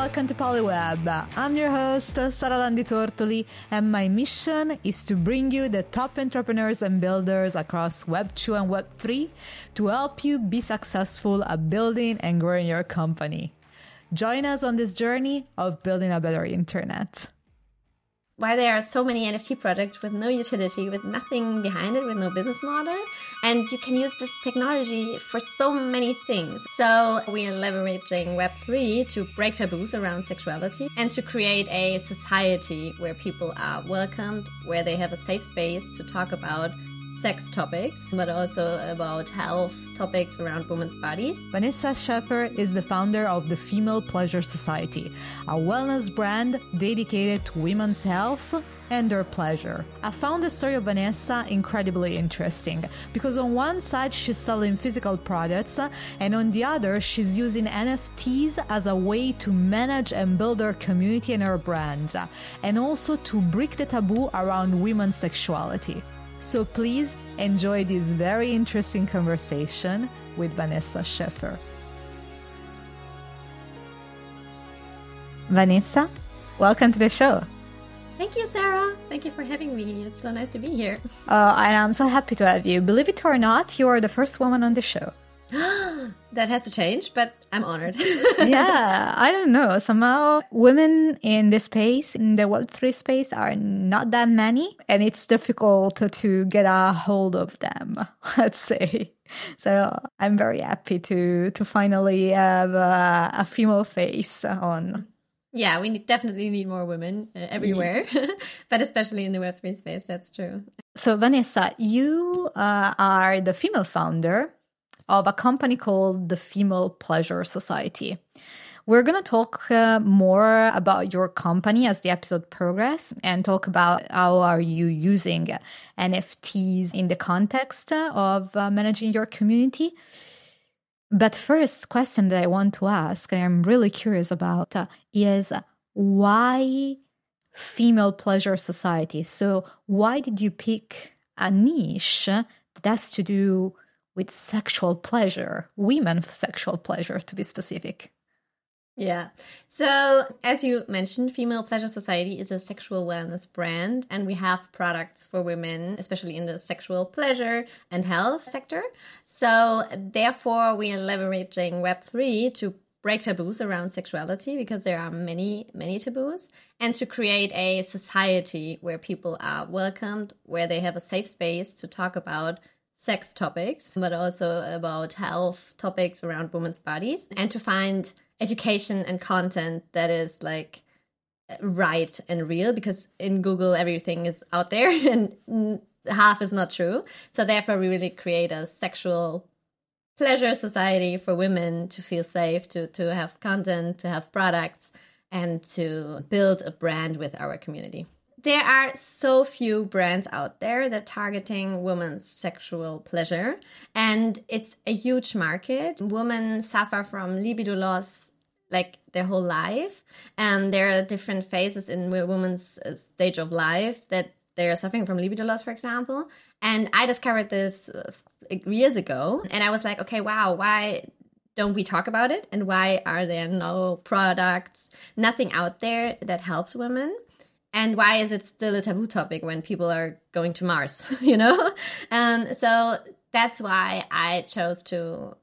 welcome to Polyweb. I'm your host, Sara Landi Tortoli, and my mission is to bring you the top entrepreneurs and builders across Web 2 and Web 3 to help you be successful at building and growing your company. Join us on this journey of building a better internet why there are so many NFT projects with no utility, with nothing behind it, with no business model. And you can use this technology for so many things. So we are leveraging Web3 to break taboos around sexuality and to create a society where people are welcomed, where they have a safe space to talk about sex topics, but also about health topics around women's bodies. Vanessa Schäfer is the founder of the Female Pleasure Society, a wellness brand dedicated to women's health and their pleasure. I found the story of Vanessa incredibly interesting because on one side she's selling physical products and on the other she's using NFTs as a way to manage and build her community and her brand and also to break the taboo around women's sexuality. So please enjoy this very interesting conversation with Vanessa Schäfer. Vanessa, welcome to the show. Thank you, Sara. Thank you for having me. It's so nice to be here. Uh, and I'm so happy to have you. Believe it or not, you are the first woman on the show. that has to change, but I'm honored. yeah, I don't know. Somehow, women in this space, in the Web3 space, are not that many, and it's difficult to, to get a hold of them, let's say. So I'm very happy to to finally have a, a female face on. Yeah, we definitely need more women uh, everywhere, but especially in the Web3 space, that's true. So, Vanessa, you uh, are the female founder of a company called the Female Pleasure Society. We're going to talk uh, more about your company as the episode progress and talk about how are you using NFTs in the context of uh, managing your community. But first question that I want to ask and I'm really curious about uh, is why female pleasure society? So why did you pick a niche that has to do with sexual pleasure, women sexual pleasure to be specific. Yeah. So, as you mentioned, Female Pleasure Society is a sexual wellness brand, and we have products for women, especially in the sexual pleasure and health sector. So, therefore, we are leveraging Web3 to break taboos around sexuality because there are many, many taboos, and to create a society where people are welcomed, where they have a safe space to talk about sex topics, but also about health topics around women's bodies, and to find education and content that is like right and real because in Google everything is out there and half is not true. So therefore we really create a sexual pleasure society for women to feel safe, to to have content, to have products and to build a brand with our community there are so few brands out there that targeting women's sexual pleasure and it's a huge market. Women suffer from libido loss like their whole life and there are different phases in women's uh, stage of life that they're suffering from libido loss for example. And i discovered this uh, years ago and i was like okay wow why don't we talk about it? And why are there no products nothing out there that helps women and why is it still a taboo topic when people are going to Mars, you know? And so that's why I chose to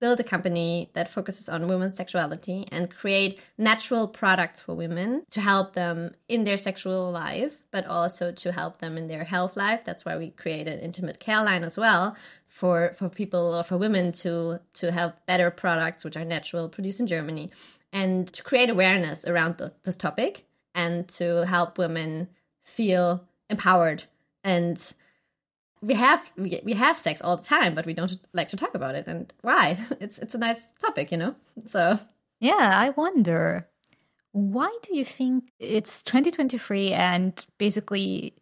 build a company that focuses on women's sexuality and create natural products for women to help them in their sexual life, but also to help them in their health life. That's why we created intimate care line as well for for people or for women to to have better products which are natural, produced in Germany, and to create awareness around this, this topic and to help women feel empowered. And we have we, we have sex all the time but we don't like to talk about it. And why? It's it's a nice topic you know? So yeah i wonder why do you think it's 2023 and basically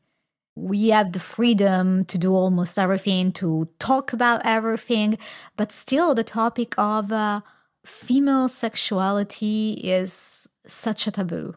we have the freedom to do almost everything to talk about everything but still the topic of uh, female sexuality is such a taboo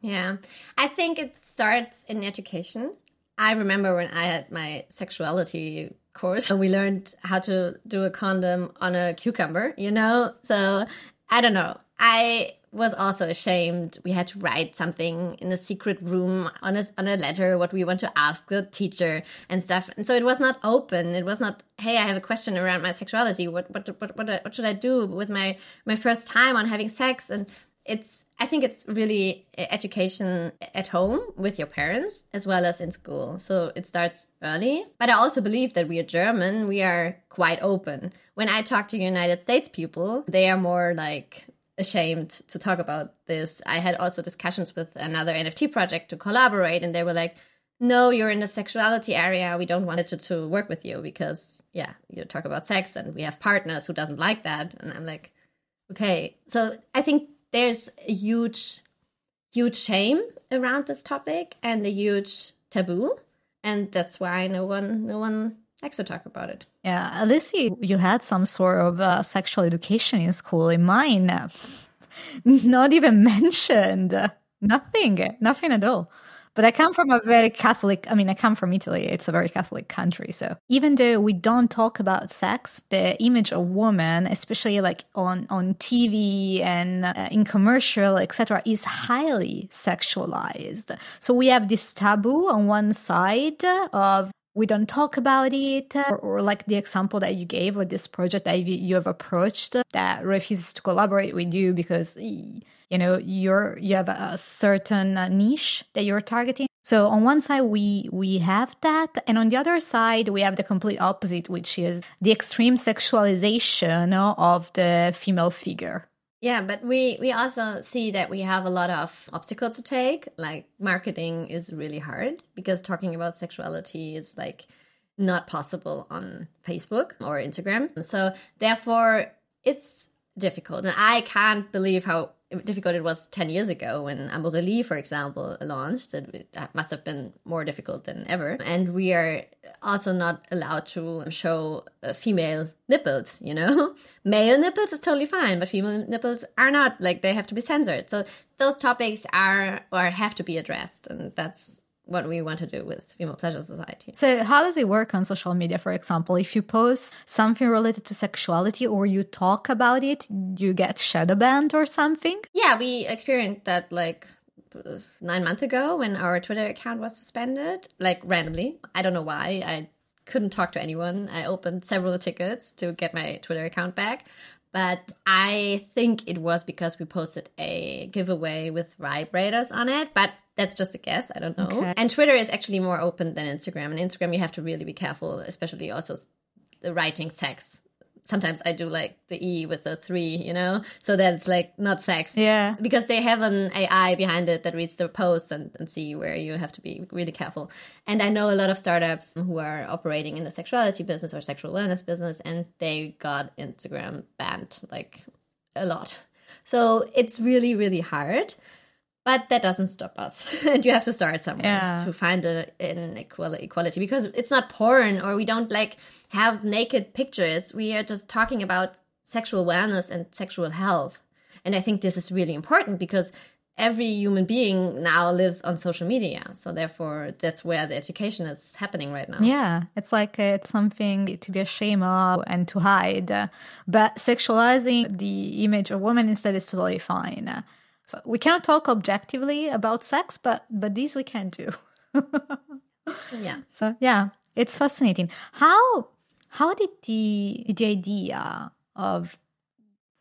yeah, I think it starts in education. I remember when I had my sexuality course, we learned how to do a condom on a cucumber, you know? So I don't know. I was also ashamed. We had to write something in a secret room on a, on a letter, what we want to ask the teacher and stuff. And so it was not open. It was not, hey, I have a question around my sexuality. What, what, what, what, what should I do with my, my first time on having sex? And it's, I think it's really education at home with your parents as well as in school. So it starts early. But I also believe that we are German, we are quite open. When I talk to United States people, they are more like ashamed to talk about this. I had also discussions with another NFT project to collaborate, and they were like, no, you're in the sexuality area. We don't want it to, to work with you because, yeah, you talk about sex and we have partners who doesn't like that. And I'm like, okay. So I think there's a huge, huge shame around this topic and a huge taboo. And that's why no one, no one likes to talk about it. Yeah, Alicia, you had some sort of uh, sexual education in school. In mine, not even mentioned. Nothing, nothing at all. But I come from a very Catholic, I mean, I come from Italy. It's a very Catholic country. So even though we don't talk about sex, the image of woman, especially like on, on TV and uh, in commercial, etc., is highly sexualized. So we have this taboo on one side of we don't talk about it or, or, like the example that you gave with this project that you, you have approached that refuses to collaborate with you because you know you're you have a certain uh, niche that you're targeting so on one side we we have that and on the other side we have the complete opposite which is the extreme sexualization of the female figure yeah, but we we also see that we have a lot of obstacles to take. Like marketing is really hard because talking about sexuality is like not possible on Facebook or Instagram. So therefore it's difficult. And I can't believe how difficult it was 10 years ago when Amorelie, for example, launched. It must have been more difficult than ever. And we are also not allowed to show uh, female nipples, you know? Male nipples is totally fine, but female nipples are not. Like, they have to be censored. So those topics are or have to be addressed. And that's what we want to do with Female Pleasure Society. So, how does it work on social media, for example? If you post something related to sexuality or you talk about it, you get shadow banned or something? Yeah, we experienced that like nine months ago when our Twitter account was suspended, like randomly. I don't know why. I couldn't talk to anyone. I opened several tickets to get my Twitter account back. But I think it was because we posted a giveaway with vibrators on it. But that's just a guess. I don't know. Okay. And Twitter is actually more open than Instagram. And Instagram, you have to really be careful, especially also the writing sex. Sometimes I do like the E with the three, you know, so that's like not sex. Yeah. Because they have an AI behind it that reads the posts and, and see where you have to be really careful. And I know a lot of startups who are operating in the sexuality business or sexual wellness business, and they got Instagram banned like a lot. So it's really, really hard. But that doesn't stop us. and you have to start somewhere yeah. to find a, an equality because it's not porn or we don't like have naked pictures. We are just talking about sexual wellness and sexual health. And I think this is really important because every human being now lives on social media. So therefore, that's where the education is happening right now. Yeah, it's like uh, it's something to be ashamed of and to hide. But sexualizing the image of women instead is totally fine. So we cannot talk objectively about sex, but but this we can do. yeah. So yeah, it's fascinating. How how did the the idea of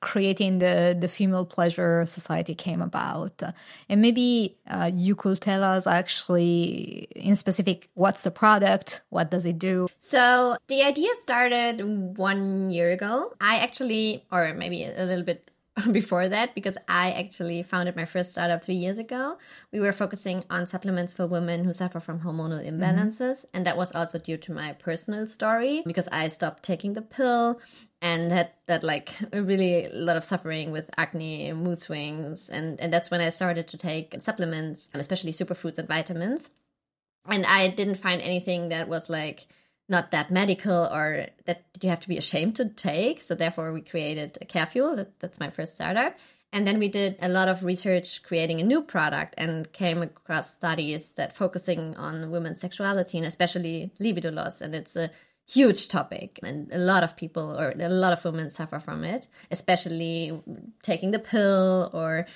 creating the the female pleasure society came about and maybe uh, you could tell us actually in specific what's the product what does it do so the idea started one year ago i actually or maybe a little bit before that because I actually founded my first startup three years ago. We were focusing on supplements for women who suffer from hormonal mm-hmm. imbalances. Mm-hmm. And that was also due to my personal story because I stopped taking the pill and had that like really a lot of suffering with acne, and mood swings. And, and that's when I started to take supplements, especially superfoods and vitamins. And I didn't find anything that was like, not that medical or that you have to be ashamed to take. So therefore, we created a care fuel. That, that's my first startup. And then we did a lot of research creating a new product and came across studies that focusing on women's sexuality and especially libido loss. And it's a huge topic and a lot of people or a lot of women suffer from it especially taking the pill or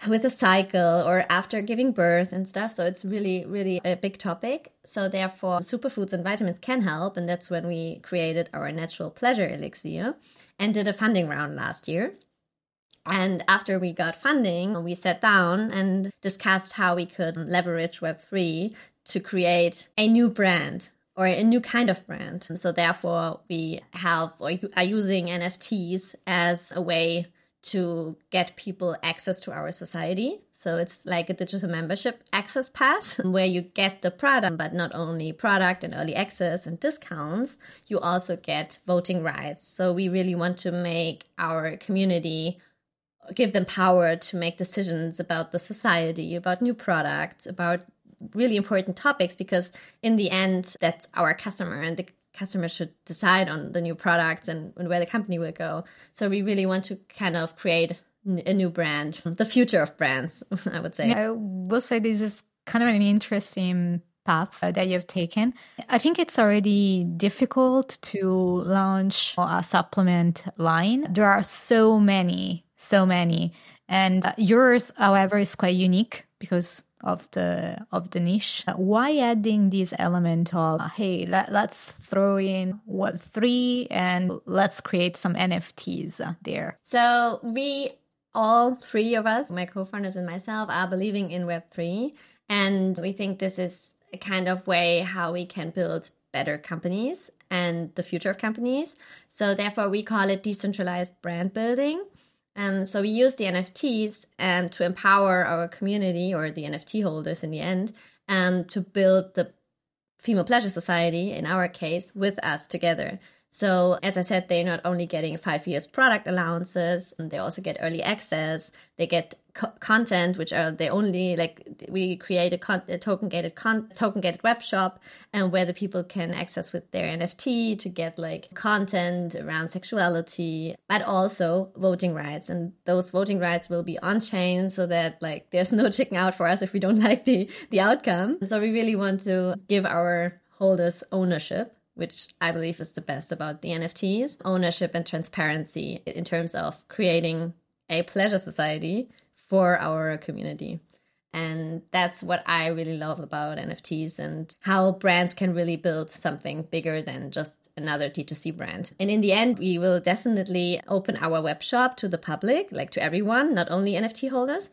with a cycle or after giving birth and stuff. So it's really really a big topic. So therefore superfoods and vitamins can help. And that's when we created our natural pleasure elixir and did a funding round last year. And after we got funding, we sat down and discussed how we could leverage Web3 to create a new brand or a new kind of brand. So therefore, we have or are using NFTs as a way to get people access to our society. So it's like a digital membership access pass where you get the product, but not only product and early access and discounts, you also get voting rights. So we really want to make our community give them power to make decisions about the society, about new products, about really important topics because in the end that's our customer and the customer should decide on the new products and, and where the company will go so we really want to kind of create a new brand the future of brands i would say i will say this is kind of an interesting path uh, that you've taken. I think it's already difficult to launch a supplement line. There are so many, so many. And uh, yours, however, is quite unique because of the of the niche. Why adding this element of uh, hey let, let's throw in Web3 and let's create some nfts there? So we all three of us my co-founders and myself are believing in web3 and we think this is a kind of way how we can build better companies and the future of companies. So therefore we call it decentralized brand building um, so we use the NFTs and to empower our community or the NFT holders in the end um, to build the Female Pleasure Society, in our case, with us together. So, as I said, they're not only getting five years product allowances, and they also get early access. They get co- content, which are the only like we create a, con- a token gated con- token gated web shop, and where the people can access with their NFT to get like content around sexuality, but also voting rights. And those voting rights will be on chain, so that like there's no chicken out for us if we don't like the the outcome. So we really want to give our holders ownership which I believe is the best about the NFTs ownership and transparency in terms of creating a pleasure society for our community. And that's what I really love about NFTs and how brands can really build something bigger than just another D2C brand. And in the end, we will definitely open our web shop to the public, like to everyone, not only NFT holders,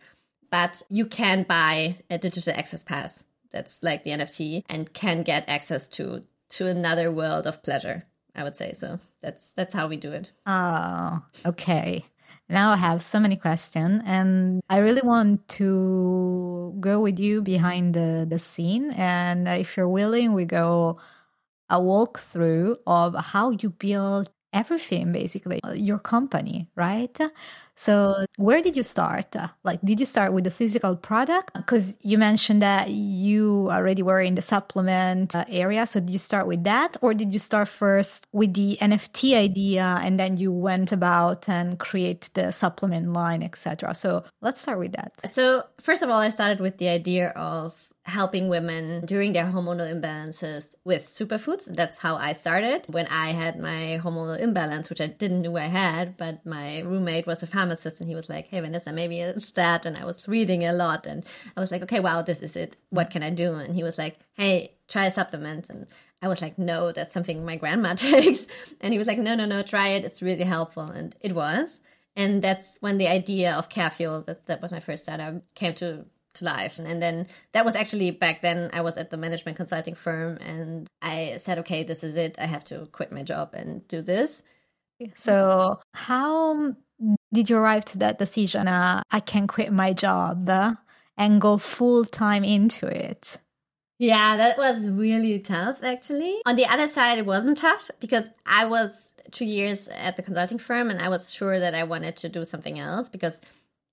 but you can buy a digital access pass that's like the NFT and can get access to to another world of pleasure. I would say so. That's that's how we do it. Oh, okay. Now I have so many questions, and I really want to go with you behind the, the scene. And if you're willing, we go a walkthrough of how you build everything basically your company right? So where did you start? Like did you start with the physical product? Because you mentioned that you already were in the supplement uh, area so did you start with that? Or did you start first with the nft idea and then you went about and create the supplement line etc so let's start with that. So first of all i started with the idea of helping women during their hormonal imbalances with superfoods. That's how I started when I had my hormonal imbalance, which I didn't know I had, but my roommate was a pharmacist and he was like, Hey, Vanessa, maybe it's that. And I was reading a lot and I was like, okay, wow, this is it. What can I do? And he was like, Hey, try a supplement. And I was like, no, that's something my grandma takes. And he was like, no, no, no, try it. It's really helpful. And it was. And that's when the idea of Care Fuel, that, that was my first startup, came to to life. And then that was actually back then I was at the management consulting firm and I said, okay, this is it. I have to quit my job and do this. So, how did you arrive to that decision? Uh, I can quit my job and go full time into it. Yeah, that was really tough actually. On the other side, it wasn't tough because I was two years at the consulting firm and I was sure that I wanted to do something else because,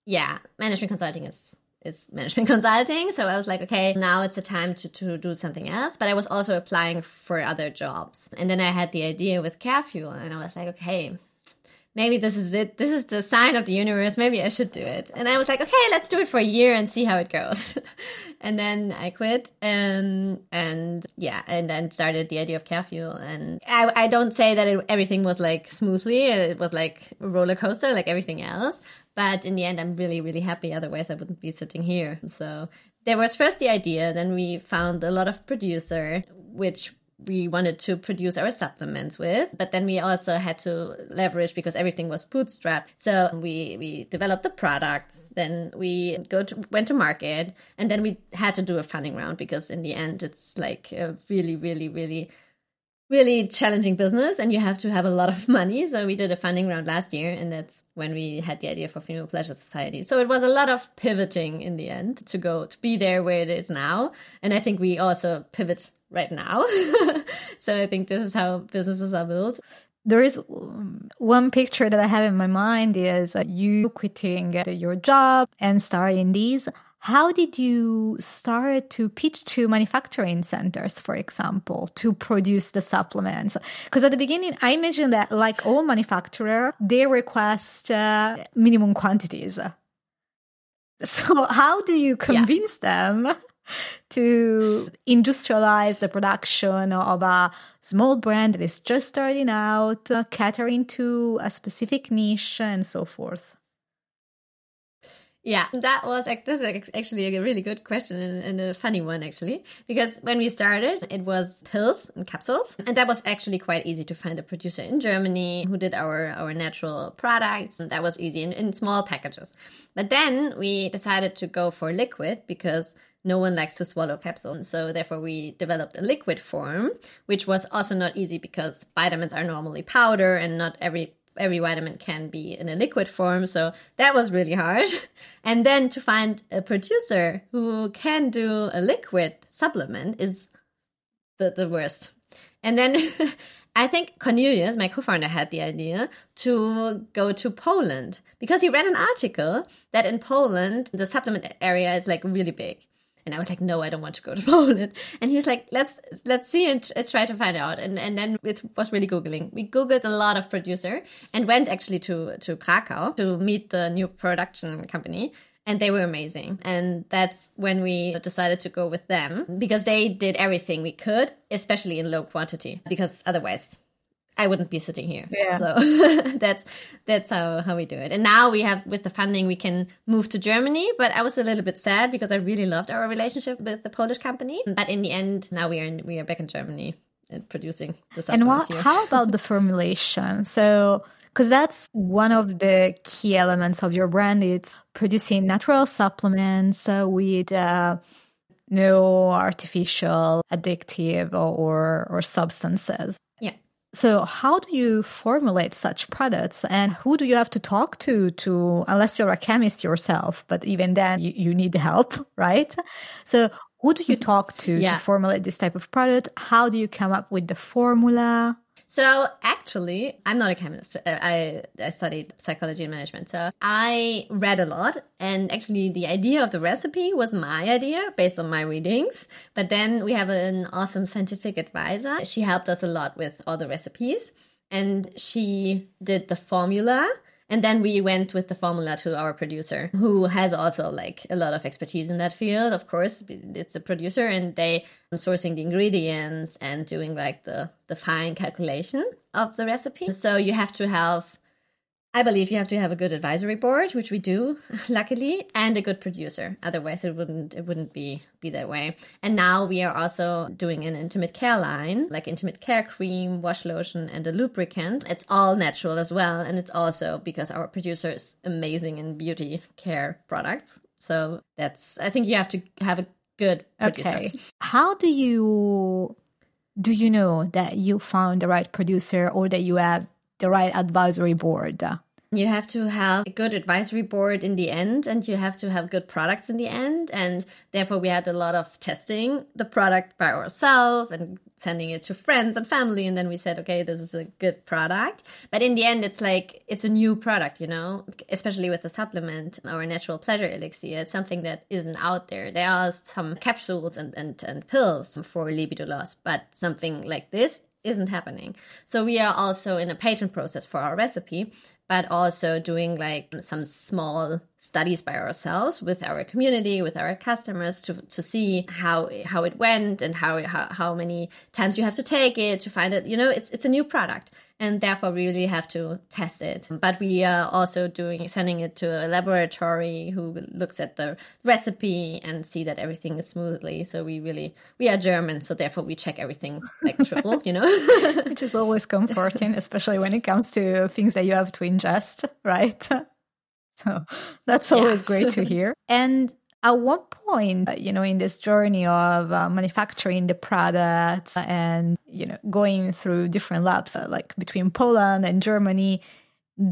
yeah, management consulting is is management consulting. So I was like, okay, now it's the time to, to do something else. But I was also applying for other jobs. And then I had the idea with Care Fuel and I was like, okay, maybe this is it. This is the sign of the universe. Maybe I should do it. And I was like, okay, let's do it for a year and see how it goes. and then I quit. Um, and yeah, and then started the idea of Carefuel. And I, I don't say that it, everything was like smoothly. It was like a roller coaster, like everything else. But in the end, I'm really, really happy. Otherwise, I wouldn't be sitting here. So there was first the idea. Then we found a lot of producer, which we wanted to produce our supplements with but then we also had to leverage because everything was bootstrap so we we developed the products then we go to went to market and then we had to do a funding round because in the end it's like a really really really really challenging business and you have to have a lot of money so we did a funding round last year and that's when we had the idea for female pleasure society so it was a lot of pivoting in the end to go to be there where it is now and i think we also pivot right now. so I think this is how businesses are built. There is one picture that I have in my mind is you quitting your job and starting these. How did you start to pitch to manufacturing centers, for example, to produce the supplements? Because at the beginning, I imagine that, like all manufacturer, they request uh, minimum quantities. So, how do you convince yeah. them to industrialize the production of a small brand that is just starting out, catering to a specific niche, and so forth? Yeah, that was this actually a really good question and, and, a funny one actually, because when we started, it was pills and capsules, and that was actually quite easy to find a producer in Germany who did our our natural products, and that was easy in, in small packages. But then we decided to go for liquid because no one likes to swallow capsules. So therefore we developed a liquid form, which was also not easy because vitamins are normally powder and not every every vitamin can be in a liquid form. So that was really hard. And then to find a producer who can do a liquid supplement is the, the worst. And then I think Cornelius, my co-founder, had the idea to go to Poland because he read an article that in Poland the supplement area is like really big. And I was like, no, I don't want to go to Poland. And he was like, let's let's see and try to find out. And and then it was really googling. We googled a lot of producer and went actually to to Krakow to meet the new production company. And they were amazing. And that's when we decided to go with them because they did everything we could, especially in low quantity, because otherwise I wouldn't be sitting here. Yeah. So that's that's how how we do it. And now we have with the funding we can move to Germany, but I was a little bit sad because I really loved our relationship with the Polish company. But in the end, now we are in, we are back in Germany and producing the supplement. And what, how about the formulation? So because that's one of the key elements of your brand. It's producing natural supplements uh, with uh, no artificial addictive or or substances. So how do you formulate such products and who do you have to talk to to unless you're a chemist yourself, but even then you, you need help, right? So who do you talk to yeah. to formulate this type of product? How do you come up with the formula? So actually, I'm not a chemist. Uh, I, I studied psychology and management. So I read a lot. And actually, the idea of the recipe was my idea based on my readings. But then we have an awesome scientific advisor. She helped us a lot with all the recipes. And she did the formula and then we went with the formula to our producer, who has also like a lot of expertise in that field. Of course, it's a producer, and they sourcing the ingredients and doing like the the fine calculation of the recipe. So you have to have I believe you have to have a good advisory board, which we do, luckily, and a good producer. Otherwise, it wouldn't it wouldn't be be that way. And now we are also doing an intimate care line, like intimate care cream, wash lotion, and a lubricant. It's all natural as well, and it's also because our producer is amazing in beauty care products. So that's I think you have to have a good producer. Okay. How do you do you know that you found the right producer or that you have the right advisory board? You have to have a good advisory board in the end, and you have to have good products in the end. And therefore, we had a lot of testing the product by ourselves and sending it to friends and family. And then we said, okay, this is a good product. But in the end, it's like, it's a new product, you know, especially with the supplement, our natural pleasure elixir. It's something that isn't out there. There are some capsules and, and, and pills for libido loss, but something like this isn't happening. So we are also in a patent process for our recipe, but also doing like some small studies by ourselves with our community with our customers to, to see how how it went and how, how how many times you have to take it to find it. You know it's it's a new product and therefore we really have to test it. But we are also doing sending it to a laboratory who looks at the recipe and see that everything is smoothly. So we really we are german so therefore we check everything like triple you know? Which is always comforting especially when it comes to things that you have to ingest right so that's always yeah. great to hear. And at one point, you know, in this journey of uh, manufacturing the products and, you know, going through different labs, uh, like between Poland and Germany,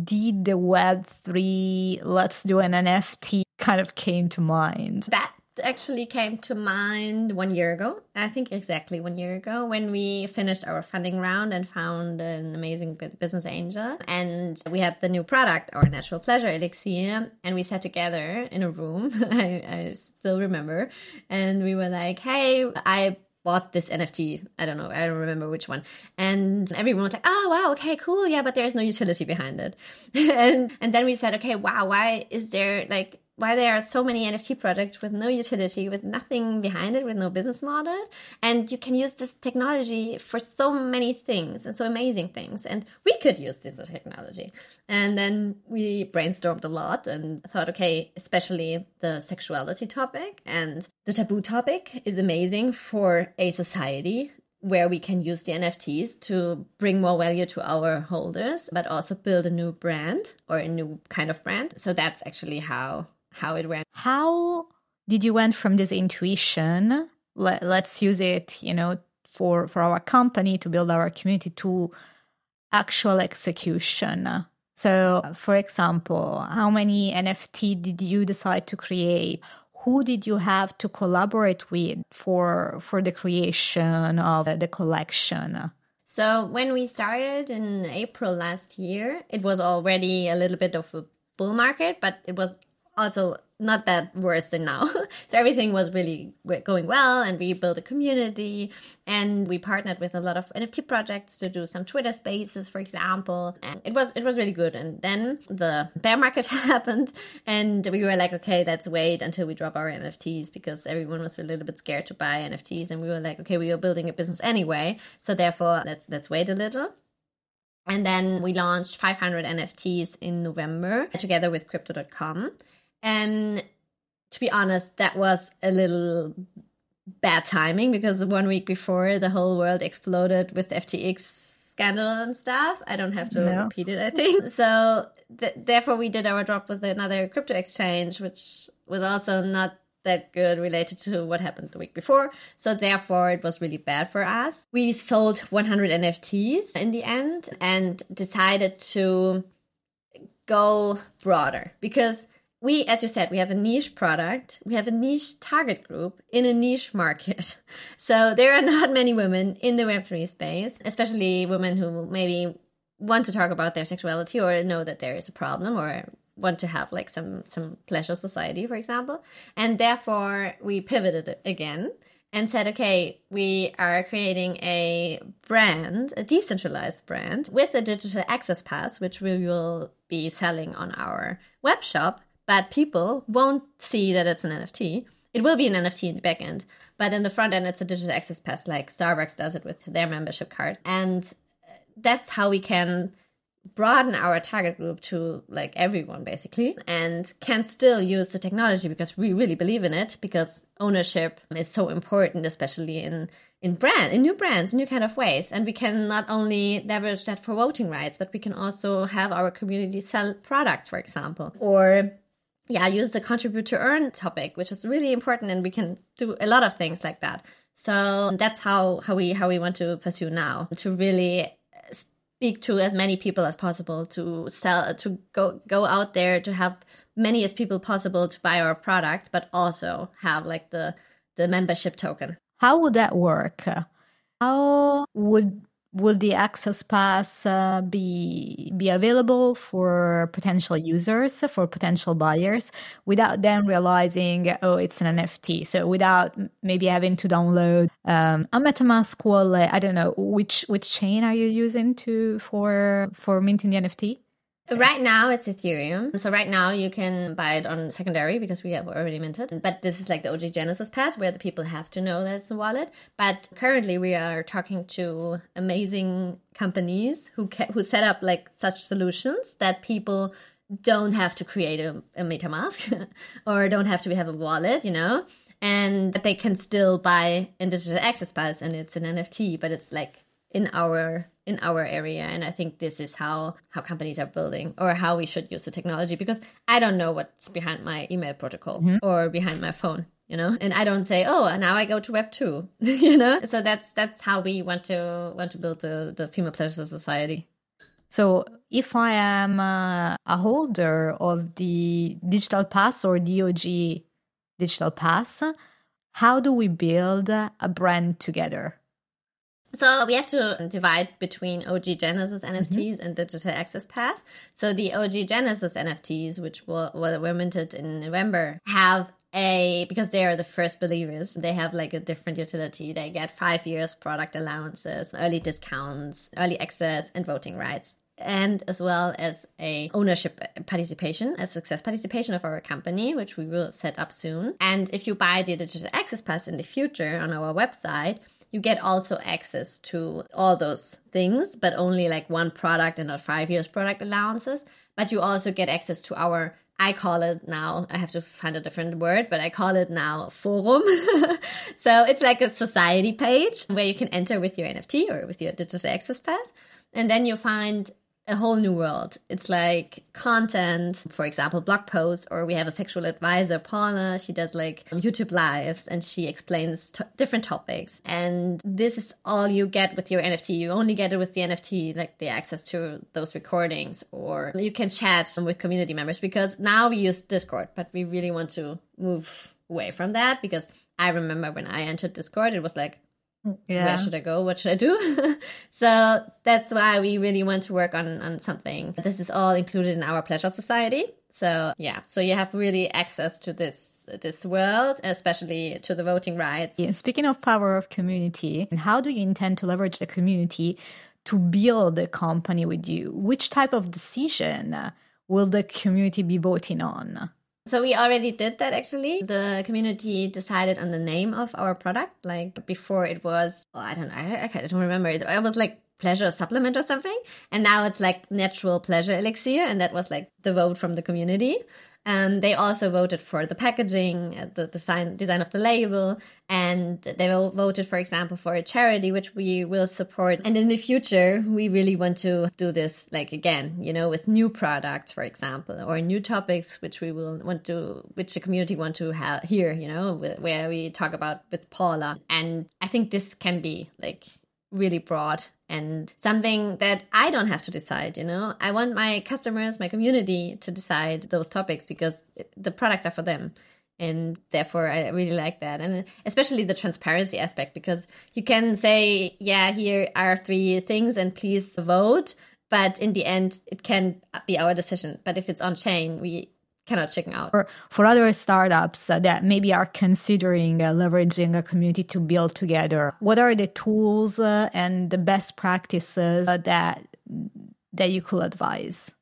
did the Web3, let's do an NFT kind of came to mind? That actually came to mind one year ago. I think exactly one year ago when we finished our funding round and found an amazing business angel. And we had the new product, our natural pleasure elixir, and we sat together in a room. I, I still remember. And we were like, hey, I bought this NFT. I don't know. I don't remember which one. And everyone was like, "Oh, wow, okay, cool, yeah." But there's no utility behind it. and and then we said, "Okay, wow, why is there like why there are so many NFT projects with no utility, with nothing behind it, with no business model. And you can use this technology for so many things and so amazing things. And we could use this technology. And then we brainstormed a lot and thought, okay, especially the sexuality topic and the taboo topic is amazing for a society where we can use the NFTs to bring more value to our holders, but also build a new brand or a new kind of brand. So that's actually how how it went. How did you went from this intuition? Let, let's use it, you know, for for our company to build our community to actual execution. So, for example, how many NFT did you decide to create? Who did you have to collaborate with for for the creation of the collection? So, when we started in April last year, it was already a little bit of a bull market, but it was also not that worse than now. so everything was really going well, and we built a community, and we partnered with a lot of NFT projects to do some Twitter Spaces, for example, and it was it was really good. And then the bear market happened, and we were like, okay, let's wait until we drop our NFTs because everyone was a little bit scared to buy NFTs, and we were like, okay, we are building a business anyway, so therefore let's let's wait a little. And then we launched 500 NFTs in November together with Crypto.com. And to be honest, that was a little bad timing because one week before the whole world exploded with FTX scandal and stuff. I don't have to no. repeat it, I think. So th- therefore, we did our drop with another crypto exchange, which was also not that good related to what happened the week before. So therefore, it was really bad for us. We sold 100 NFTs in the end and decided to go broader because we, as you said, we have a niche product, we have a niche target group in a niche market. So there are not many women in the Web3 space, especially women who maybe want to talk about their sexuality or know that there is a problem or want to have like some some pleasure society for example. And therefore we pivoted again and said okay we are creating a brand a decentralized brand with a digital access pass which we will be selling on our web shop but people won't see that it's an NFT. It will be an NFT in the back end, but in the front end, it's a digital access pass like Starbucks does it with their membership card. And uh, that's how we can broaden our target group to like everyone basically and can still use the technology because we really believe in it because ownership is so important especially in in brand in new brands new kind of ways and we can not only leverage that for voting rights but we can also have our community sell products for example or yeah, use the contribute to earn topic, which is really important, and we can do a lot of things like that. So that's how how we how we want to pursue now to really speak to as many people as possible to sell to go go out there to have many as people possible to buy our product, but also have like the the membership token. How would that work? How would will the access pass uh, be be available for potential users for potential buyers without them realizing oh it's an nft so without maybe having to download um, a metamask wallet i don't know which which chain are you using to for for minting the nft Uh, right now it's Ethereum. So right now you can buy it on secondary because we have already minted. But this is like the OG Genesis pass where the people have to know that it's a wallet. But currently we are talking to amazing companies who who set up like such solutions that people don't have to create a, a MetaMask or don't have to have a wallet, you know, and that they can still buy a digital access pass and it's an NFT, but it's like in our in our area and i think this is how how companies are building or how we should use the technology because i don't know what's behind my email protocol mm-hmm. or behind my phone you know? And i don't say oh now i go to web 2 you know? So that's that's how we want to want to build the the female pleasure society. So if i am uh, a holder of the digital pass or dog digital pass how do we build a brand together so we have to divide between OG Genesis NFTs mm-hmm. and Digital Access Pass. So the OG Genesis NFTs, which were, were minted in November, have a because they are the first believers they have like a different utility they get five years product allowances early discounts early access and voting rights and as well as a ownership participation, a success participation of our company, which we will set up soon. And if you buy the digital access pass in the future on our website, you get also access to all those things, but only like one product and not five years product allowances. But you also get access to our I call it now, I have to find a different word, but I call it now forum. so it's like a society page where you can enter with your NFT or with your digital access pass. And then you find a whole new world. It's like content, for example, blog posts, or we have a sexual advisor, Paula. She does like YouTube lives and she explains different topics. And this is all you get with your NFT. You only get it with the NFT, like the access to those recordings, or you can chat with community members because now we use Discord, but we really want to move away from that because I remember when I entered Discord, it was like, yeah. where should I go? What should I do? so that's why we really want to work on, on something. This is all included in our pleasure society. So yeah, so you have really access to this this world, especially to the voting rights. Yeah, speaking of power of community, and how do you intend to leverage the community to build a company with you? Which type of decision will the community be voting on? So we already did that actually. The community decided on the name of our product. Like before it was, oh, I don't know, I, I don't remember. It, it was like pleasure supplement or something. And now it's like natural pleasure elixir. And that was like the vote from the community. Um, they also voted for the packaging, uh, the design design of the label, and they voted, for example, for a charity which we will support. And in the future, we really want to do this, like again, you know, with new products, for example, or new topics which we will want to, which the community want to have here, you know, where we talk about with Paula. And I think this can be like really broad and something that I don't have to decide, you know. I want my customers, my community to decide those topics because the products are for them. And therefore, I really like that. And especially the transparency aspect because you can say, yeah, here are three things and please vote. But in the end, it can be our decision. But if it's on chain, we cannot chicken out. For, for other startups that maybe are considering uh, leveraging a community to build together, what are the tools uh, and the best practices that that you could advise?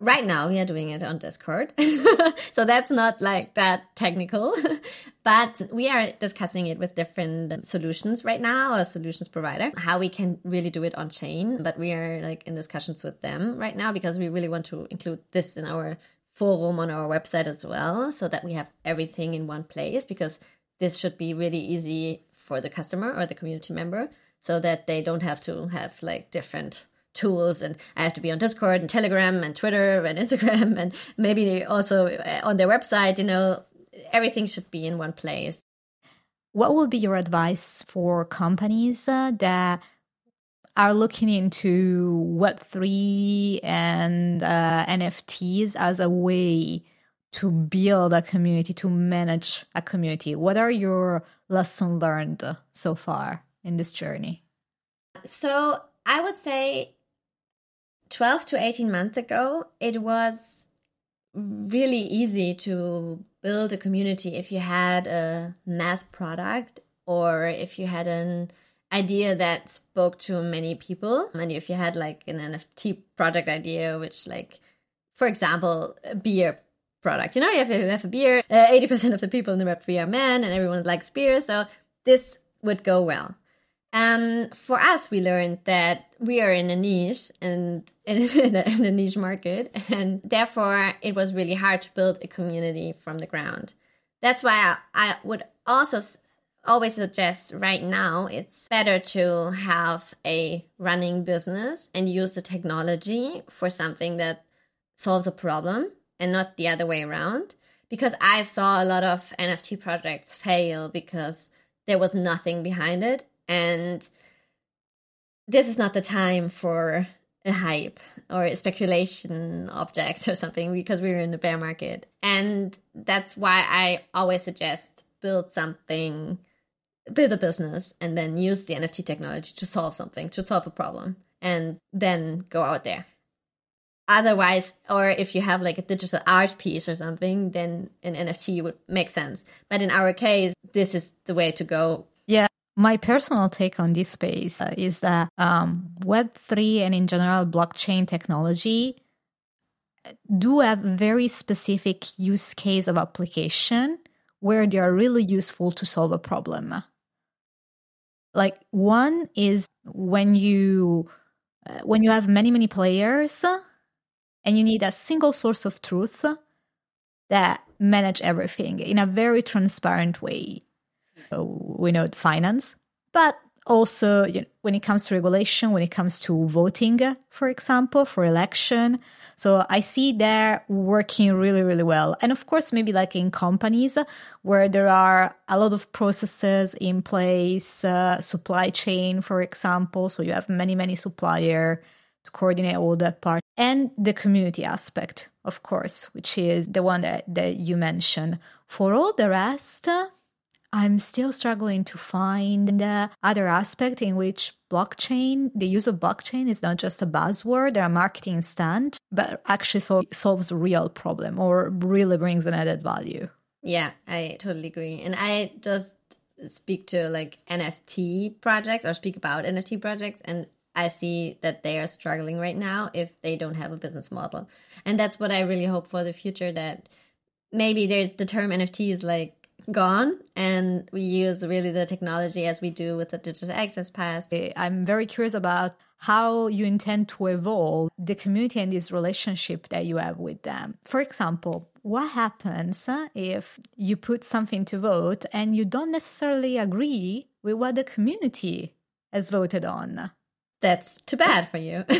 Right now, we are doing it on Discord. so that's not like that technical, but we are discussing it with different solutions right now, a solutions provider, how we can really do it on chain. But we are like in discussions with them right now because we really want to include this in our forum on our website as well so that we have everything in one place because this should be really easy for the customer or the community member so that they don't have to have like different tools and I have to be on Discord and Telegram and Twitter and Instagram and maybe also uh, on their website, you know, everything should be in one place. What would be your advice for companies uh, that are looking into Web3 and uh, NFTs as a way to build a community, to manage a community. What are your lessons learned so far in this journey? So, I would say 12 to 18 months ago, it was really easy to build a community if you had a mass product or if you had an idea that spoke to many people and if you had like an nft project idea which like for example, a beer product. You know, you have, you have a beer, uh, 80% of the people in the Web3 are men and everyone likes beer. So this would go well. And for us, we learned that we are in a niche and in, a, in a niche market, and therefore it was really hard to build a community from the ground. That's why I, I would also always suggest right now it's better to have a running business and use the technology for something that solves a problem and not the other way around. Because I saw a lot of NFT projects fail because there was nothing behind it and this is not the time for a hype or a speculation object or something because we're in the bear market. And that's why I always suggest build something, build a business, and then use the NFT technology to solve something, to solve a problem, and then go out there. Otherwise, or if you have like a digital art piece or something, then an NFT would make sense. But in our case, this is the way to go Yeah. my personal take on this space uh, is that um, Web3 and in general blockchain technology do have very specific use case of application where they are really useful to solve a problem. Like one is when you uh, when you have many many players and you need a single source of truth that manage everything in a very transparent way we know finance, but also you know, when it comes to regulation, when it comes to voting, for example, for election. So I see they're working really, really well. And of course, maybe like in companies where there are a lot of processes in place, uh, supply chain, for example. So you have many, many supplier to coordinate all that part and the community aspect, of course, which is the one that, that you mentioned. For all the rest, I'm still struggling to find the other aspect in which blockchain, the use of blockchain is not just a buzzword or a marketing stunt, but actually so- solves a real problem or really brings an added value. Yeah, I totally agree. And I just speak to like NFT projects or speak about NFT projects and I see that they are struggling right now if they don't have a business model. And that's what I really hope for the future that maybe there's the term NFT is like gone and we use really the technology as we do with the digital access pass. Eh, I'm very curious about how you intend to evolve the community and this relationship that you have with them. For example what happens eh, if you put something to vote and you don't necessarily agree with what the community has voted on? That's too bad for you.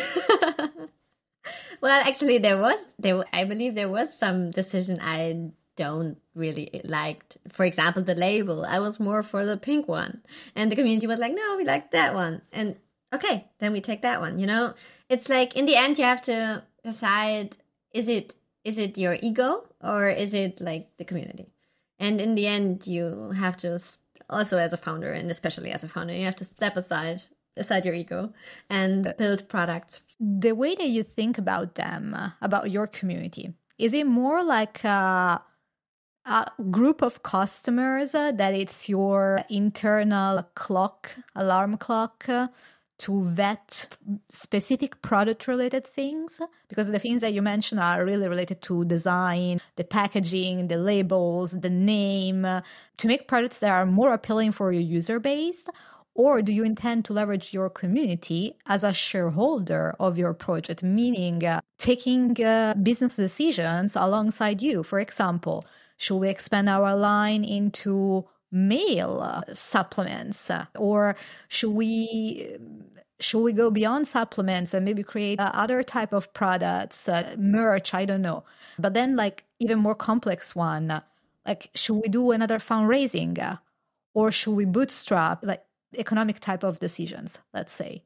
Well actually there was there i believe there was some decision i don't really liked for example the label. I was more for the pink one. And the community was like no we like that one. And okay then we take that one you know? It's like in the end you have to decide is it is it your ego or is it like the community? And in the end you have to also as a founder and especially as a founder you have to step aside aside your ego and build products. the way that you think about them uh, about your community is it more like uh, a group of customers uh, that it's your internal clock, alarm clock. Uh, to vet specific product related things because the things that you mentioned are really related to design, the packaging, the labels, the name, uh, to make products that are more appealing for your user base? Or do you intend to leverage your community as a shareholder of your project, meaning uh, taking uh, business decisions alongside you? For example, should we expand our line into male uh, supplements or should we should we go beyond supplements and maybe create uh, other type of products uh, merch? I don't know. But then like even more complex one like should we do another fundraising or should we bootstrap like economic type of decisions let's say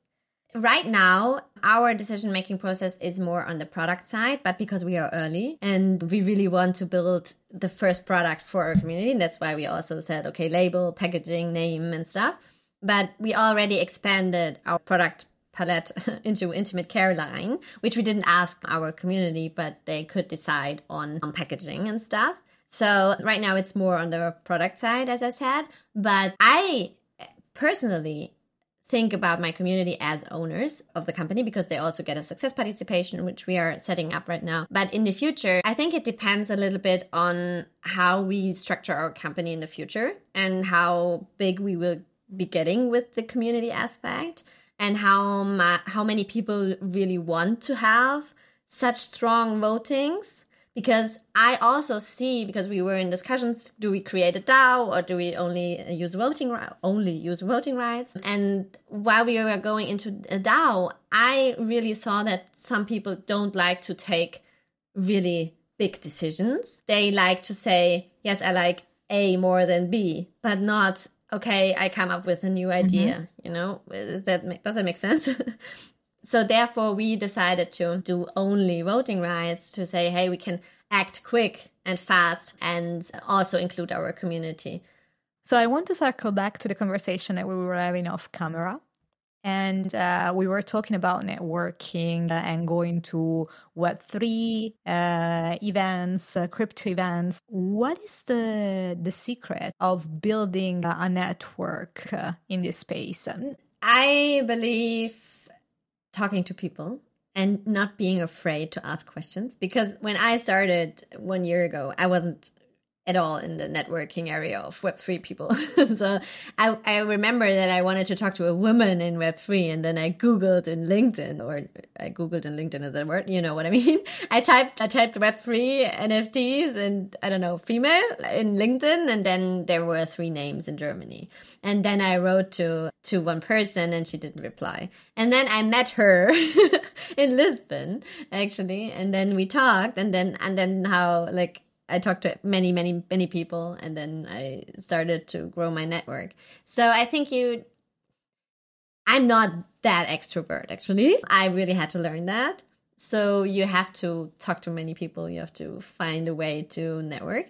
Right now, our decision making process is more on the product side, but because we are early and we really want to build the first product for our community, that's why we also said, okay, label, packaging, name, and stuff. But we already expanded our product palette into intimate care line, which we didn't ask our community, but they could decide on, on packaging and stuff. So right now it's more on the product side, as I said. But I personally think about my community as owners of the company because they also get a success participation, which we are setting up right now. But in the future, I think it depends a little bit on how we structure our company in the future and how big we will be getting with the community aspect and how ma- how many people really want to have such strong votings because I also see because we were in discussions do we create a DAO or do we only use voting only use voting rights? And while we were going into a DAO I really saw that some people don't like to take really big decisions. They like to say yes I like A more than B but not okay I come up with a new idea mm-hmm. you know? Is that does that make sense So therefore, we decided to do only voting rights to say, hey, we can act quick and fast and also include our community. So I want to circle back to the conversation that we were having off camera. And uh, we were talking about networking and going to Web3 uh, events, uh, crypto events. What is the, the secret of building a network uh, in this space? I believe talking to people and not being afraid to ask questions. Because when I started one year ago, I wasn't at all in the networking area of Web3 people. so I, I remember that I wanted to talk to a woman in Web3 and then I Googled in LinkedIn or I Googled in LinkedIn is that word? You know what I mean? I typed, I typed Web3 NFTs and I don't know, female in LinkedIn. And then there were three names in Germany. And then I wrote to, to one person and she didn't reply. And then I met her in Lisbon actually. And then we talked and then, and then how like, I talked to many, many, many people, and then I started to grow my network. So I think you, I'm not that extrovert actually. I really had to learn that. So you have to talk to many people, you have to find a way to network.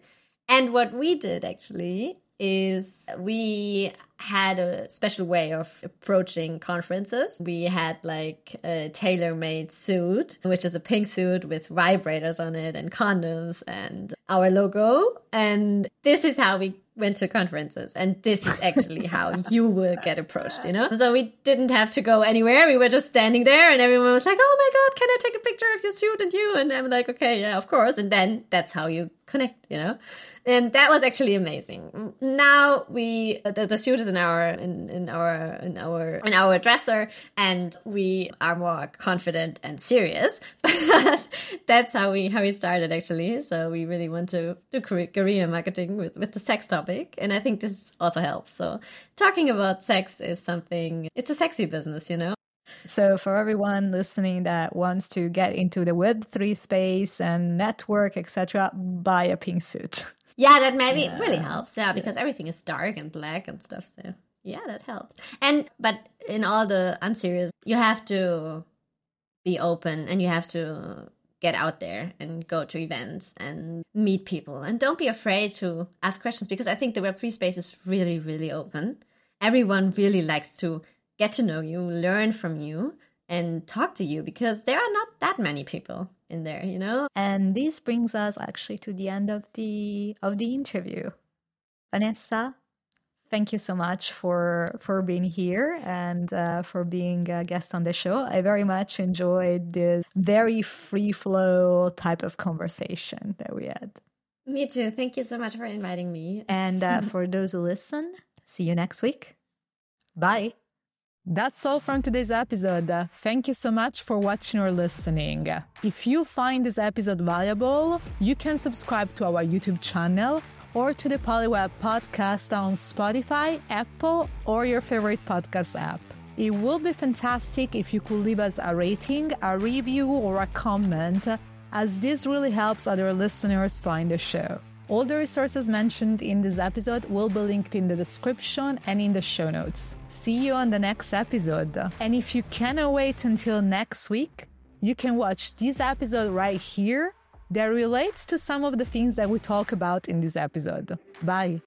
And what we did actually is we had a special way of approaching conferences. We had like a tailor made suit, which is a pink suit with vibrators on it and condoms and our logo. And this is how we went to conferences. And this is actually how you will get approached you know? So we didn't have to go anywhere. We were just standing there and everyone was like oh my god can i take a picture of your suit and you? And i'm like okay yeah of course. And then that's how you connect you know? And that was actually amazing. Now we uh, the, the suit is in our in, in our in our in our dresser and we are more confident and serious but that's how we how we started actually. So we really want to do guerrilla marketing with with the sex topic and i think this also helps. So talking about sex is something it's a sexy business you know so, for everyone listening that wants to get into the Web3 space and network, etc., buy a pink suit. Yeah, that maybe yeah. really helps. Yeah, because yeah. everything is dark and black and stuff. So, yeah, that helps. And, but in all the unserious, you have to be open and you have to get out there and go to events and meet people. And don't be afraid to ask questions because I think the Web3 space is really, really open. Everyone really likes to get to know you, learn from you, and talk to you because there are not that many people in there, you know? And this brings us actually to the end of the of the interview. Vanessa, thank you so much for for being here and uh, for being a guest on the show. I very much enjoyed this very free flow type of conversation that we had. Me too. Thank you so much for inviting me. And uh, for those who listen, see you next week. Bye. That's all from today's episode. Thank you so much for watching or listening. If you find this episode valuable, you can subscribe to our YouTube channel or to the Polyweb podcast on Spotify, Apple, or your favorite podcast app. It will be fantastic if you could leave us a rating, a review, or a comment, as this really helps other listeners find the show. All the resources mentioned in this episode will be linked in the description and in the show notes. See you on the next episode. And if you cannot wait until next week, you can watch this episode right here that relates to some of the things that we talk about in this episode. Bye.